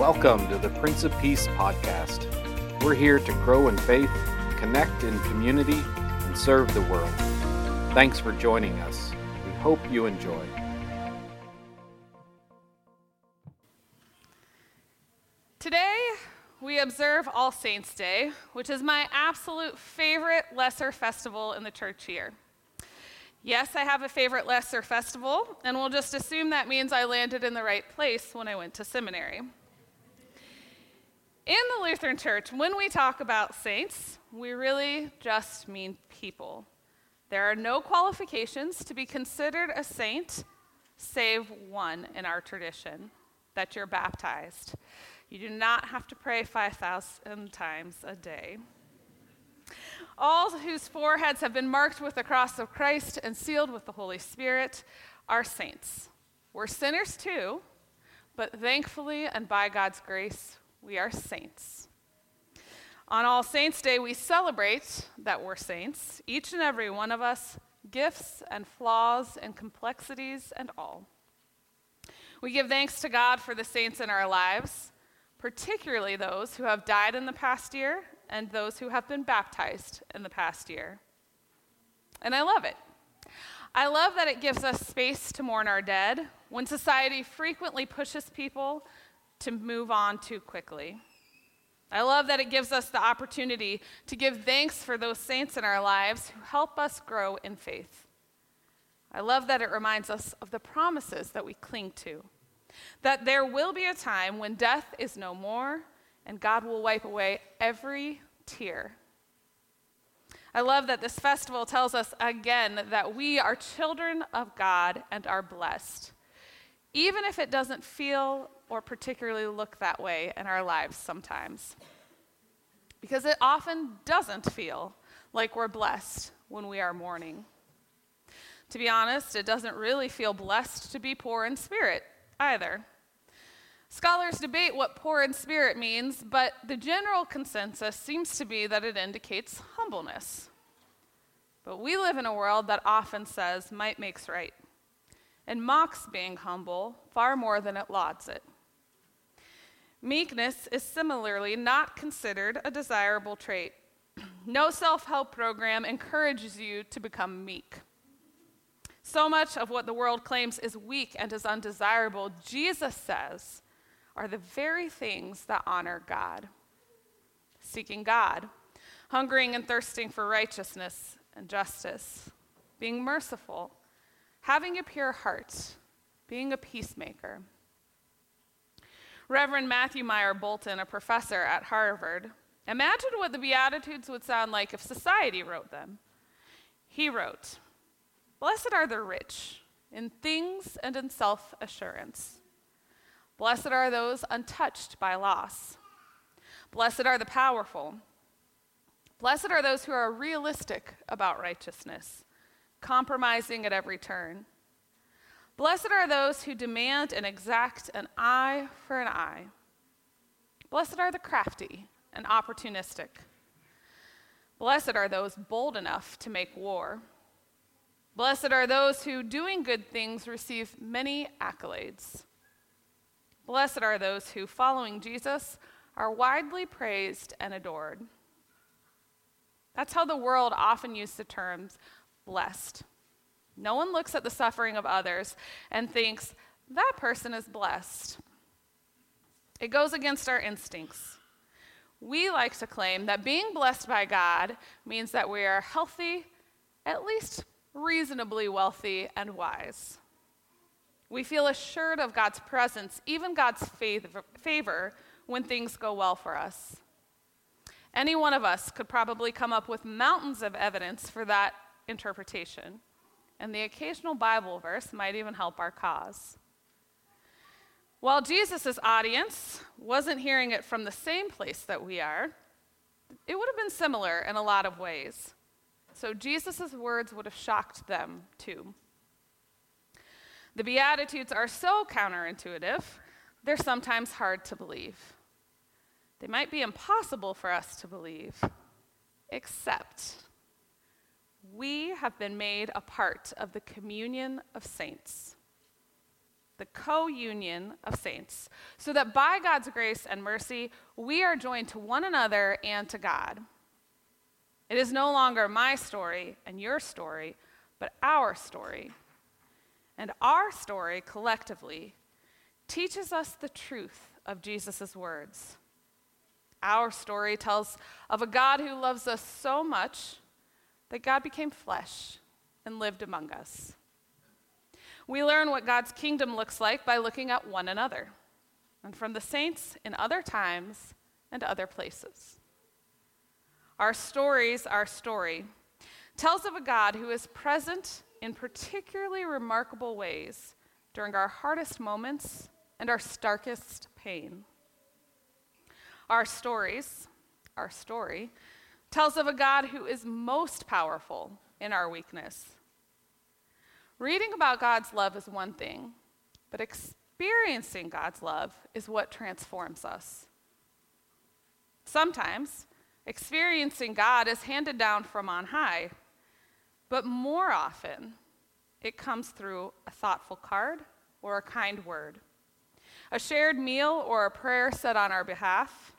Welcome to the Prince of Peace podcast. We're here to grow in faith, connect in community, and serve the world. Thanks for joining us. We hope you enjoy. Today, we observe All Saints' Day, which is my absolute favorite lesser festival in the church year. Yes, I have a favorite lesser festival, and we'll just assume that means I landed in the right place when I went to seminary. In the Lutheran Church, when we talk about saints, we really just mean people. There are no qualifications to be considered a saint, save one in our tradition that you're baptized. You do not have to pray 5,000 times a day. All whose foreheads have been marked with the cross of Christ and sealed with the Holy Spirit are saints. We're sinners too, but thankfully and by God's grace, we are saints. On All Saints' Day, we celebrate that we're saints, each and every one of us, gifts and flaws and complexities and all. We give thanks to God for the saints in our lives, particularly those who have died in the past year and those who have been baptized in the past year. And I love it. I love that it gives us space to mourn our dead when society frequently pushes people to move on too quickly. I love that it gives us the opportunity to give thanks for those saints in our lives who help us grow in faith. I love that it reminds us of the promises that we cling to. That there will be a time when death is no more and God will wipe away every tear. I love that this festival tells us again that we are children of God and are blessed, even if it doesn't feel or particularly look that way in our lives sometimes. Because it often doesn't feel like we're blessed when we are mourning. To be honest, it doesn't really feel blessed to be poor in spirit either. Scholars debate what poor in spirit means, but the general consensus seems to be that it indicates humbleness. But we live in a world that often says might makes right and mocks being humble far more than it lauds it. Meekness is similarly not considered a desirable trait. No self help program encourages you to become meek. So much of what the world claims is weak and is undesirable, Jesus says, are the very things that honor God. Seeking God, hungering and thirsting for righteousness and justice, being merciful, having a pure heart, being a peacemaker. Reverend Matthew Myer Boulton, a professor at Harvard, imagined what the Beatitudes would sound like if society wrote them. He wrote, Blessed are the rich in things and in self assurance. Blessed are those untouched by loss. Blessed are the powerful. Blessed are those who are realistic about righteousness, compromising at every turn. Blessed are those who demand and exact an eye for an eye. Blessed are the crafty and opportunistic. Blessed are those bold enough to make war. Blessed are those who, doing good things, receive many accolades. Blessed are those who, following Jesus, are widely praised and adored. That's how the world often uses the terms blessed. No one looks at the suffering of others and thinks, that person is blessed. It goes against our instincts. We like to claim that being blessed by God means that we are healthy, at least reasonably wealthy, and wise. We feel assured of God's presence, even God's favor, when things go well for us. Any one of us could probably come up with mountains of evidence for that interpretation and the occasional Bible verse might even help our cause. While Jesus' audience wasn't hearing it from the same place that we are, it would have been similar in a lot of ways. So Jesus' words would have shocked them too. The Beatitudes are so counterintuitive, they're sometimes hard to believe. They might be impossible for us to believe, except we have been made a part of the communion of saints. the co union of saints, so that by God's grace and mercy, we are joined to one another and to God. It is no longer my story and your story, but our story. And our story collectively teaches us the truth of Jesus' words. Our story tells of a God who loves us so much that God became flesh and lived among us. We learn what God's kingdom looks like by looking at one another and from the saints in other times and other places. Our stories, our story, tells of a God who is present in particularly remarkable ways during our hardest moments and our starkest pain. Our stories, our story, tells of a God who is most powerful in our weakness Reading about God's love is one thing, but experiencing God's love is what transforms us. Sometimes, experiencing God is handed down from on high, but more often, it comes through a thoughtful card or a kind word, a shared meal or a prayer said on our behalf,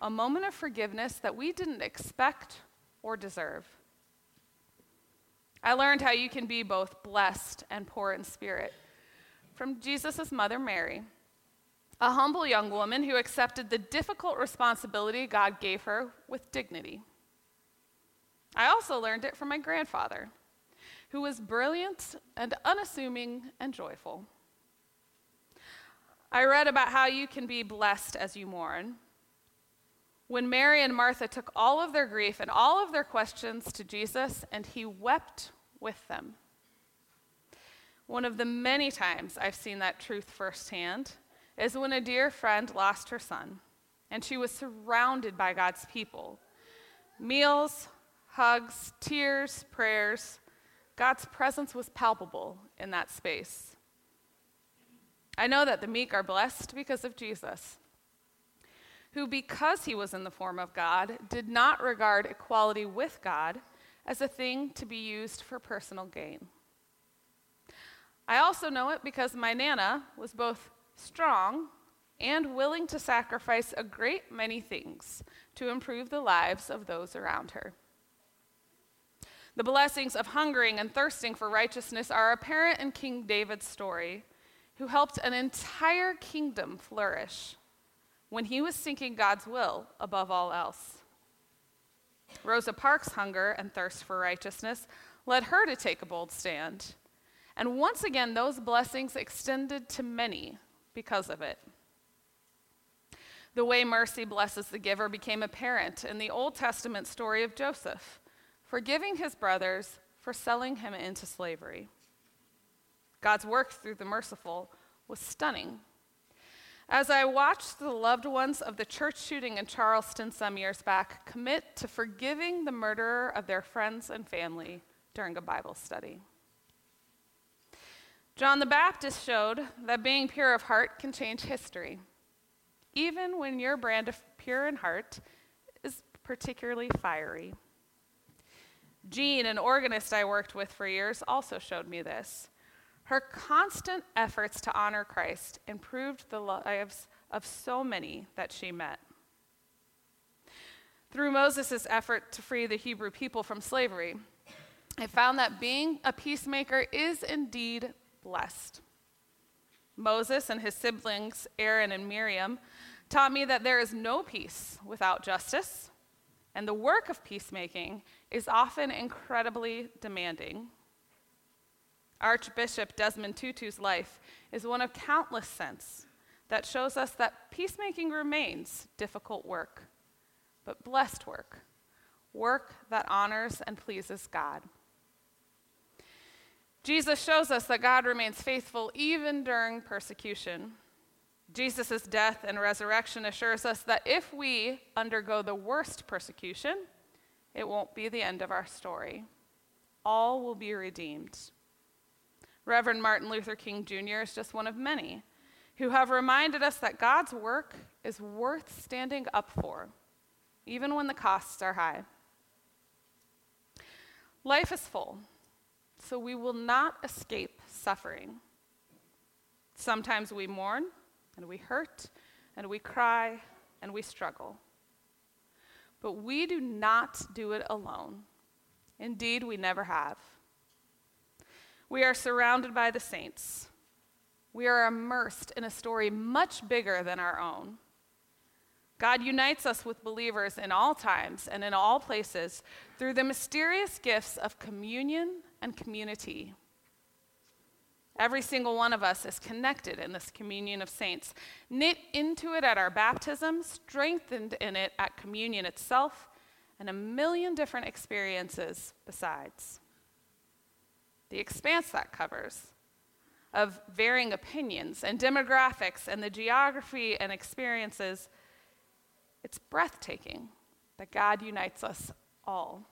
a moment of forgiveness that we didn't expect or deserve. I learned how you can be both blessed and poor in spirit from Jesus' mother, Mary, a humble young woman who accepted the difficult responsibility God gave her with dignity. I also learned it from my grandfather, who was brilliant and unassuming and joyful. I read about how you can be blessed as you mourn. When Mary and Martha took all of their grief and all of their questions to Jesus, and he wept with them. One of the many times I've seen that truth firsthand is when a dear friend lost her son, and she was surrounded by God's people. Meals, hugs, tears, prayers, God's presence was palpable in that space. I know that the meek are blessed because of Jesus who, because he was in the form of God, did not regard equality with God as a thing to be used for personal gain. I also know it because my Nana was both strong and willing to sacrifice a great many things to improve the lives of those around her. The blessings of hungering and thirsting for righteousness are apparent in King David's story, who helped an entire kingdom flourish when he was seeking God's will above all else. Rosa Parks' hunger and thirst for righteousness led her to take a bold stand. And once again, those blessings extended to many because of it. The way mercy blesses the giver became apparent in the Old Testament story of Joseph, forgiving his brothers for selling him into slavery. God's work through the merciful was stunning as I watched the loved ones of the church shooting in Charleston some years back commit to forgiving the murderer of their friends and family during a Bible study. John the Baptist showed that being pure of heart can change history, even when your brand of pure in heart is particularly fiery. Jean, an organist I worked with for years, also showed me this. Her constant efforts to honor Christ improved the lives of so many that she met. Through Moses' effort to free the Hebrew people from slavery, I found that being a peacemaker is indeed blessed. Moses and his siblings, Aaron and Miriam, taught me that there is no peace without justice, and the work of peacemaking is often incredibly demanding. Archbishop Desmond Tutu's life is one of countless sense that shows us that peacemaking remains difficult work, but blessed work, work that honors and pleases God. Jesus shows us that God remains faithful even during persecution. Jesus' death and resurrection assures us that if we undergo the worst persecution, it won't be the end of our story. All will be redeemed. Reverend Martin Luther King Jr. is just one of many who have reminded us that God's work is worth standing up for, even when the costs are high. Life is full, so we will not escape suffering. Sometimes we mourn and we hurt and we cry and we struggle. But we do not do it alone. Indeed, we never have. We are surrounded by the saints. We are immersed in a story much bigger than our own. God unites us with believers in all times and in all places through the mysterious gifts of communion and community. Every single one of us is connected in this communion of saints, knit into it at our baptism, strengthened in it at communion itself, and a million different experiences besides. The expanse that covers of varying opinions and demographics and the geography and experiences, it's breathtaking that God unites us all.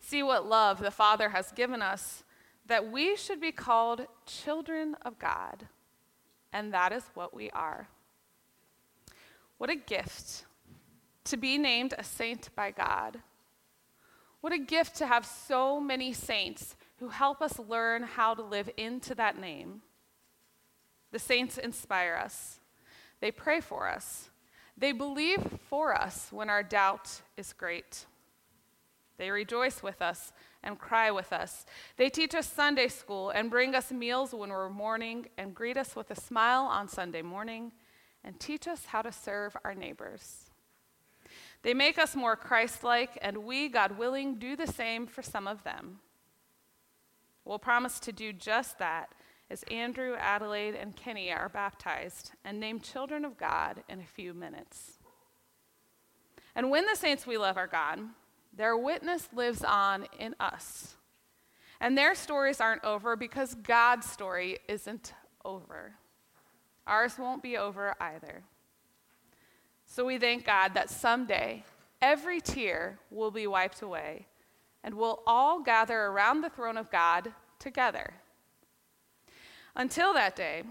See what love the Father has given us that we should be called children of God, and that is what we are. What a gift to be named a saint by God. What a gift to have so many saints who help us learn how to live into that name. The saints inspire us, they pray for us, they believe for us when our doubt is great. They rejoice with us and cry with us. They teach us Sunday school and bring us meals when we're mourning and greet us with a smile on Sunday morning and teach us how to serve our neighbors. They make us more Christ like, and we, God willing, do the same for some of them. We'll promise to do just that as Andrew, Adelaide, and Kenny are baptized and named children of God in a few minutes. And when the saints we love are gone, their witness lives on in us. And their stories aren't over because God's story isn't over. Ours won't be over either. So we thank God that someday every tear will be wiped away and we'll all gather around the throne of God together. Until that day,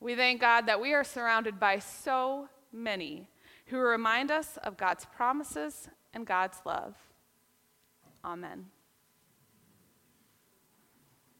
we thank God that we are surrounded by so many who remind us of God's promises and God's love. Amen.